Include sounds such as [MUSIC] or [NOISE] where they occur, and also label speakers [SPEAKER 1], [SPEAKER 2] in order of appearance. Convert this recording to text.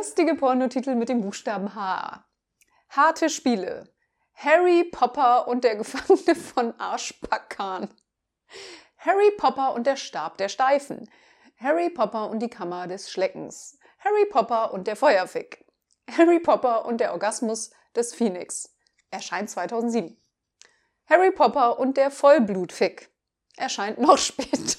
[SPEAKER 1] Lustige Pornotitel mit dem Buchstaben H. Harte Spiele. Harry Popper und der Gefangene von Arschpakan. Harry Popper und der Stab der Steifen. Harry Popper und die Kammer des Schleckens. Harry Popper und der Feuerfick. Harry Popper und der Orgasmus des Phoenix. Erscheint 2007. Harry Popper und der Vollblutfick. Erscheint noch [LAUGHS] später.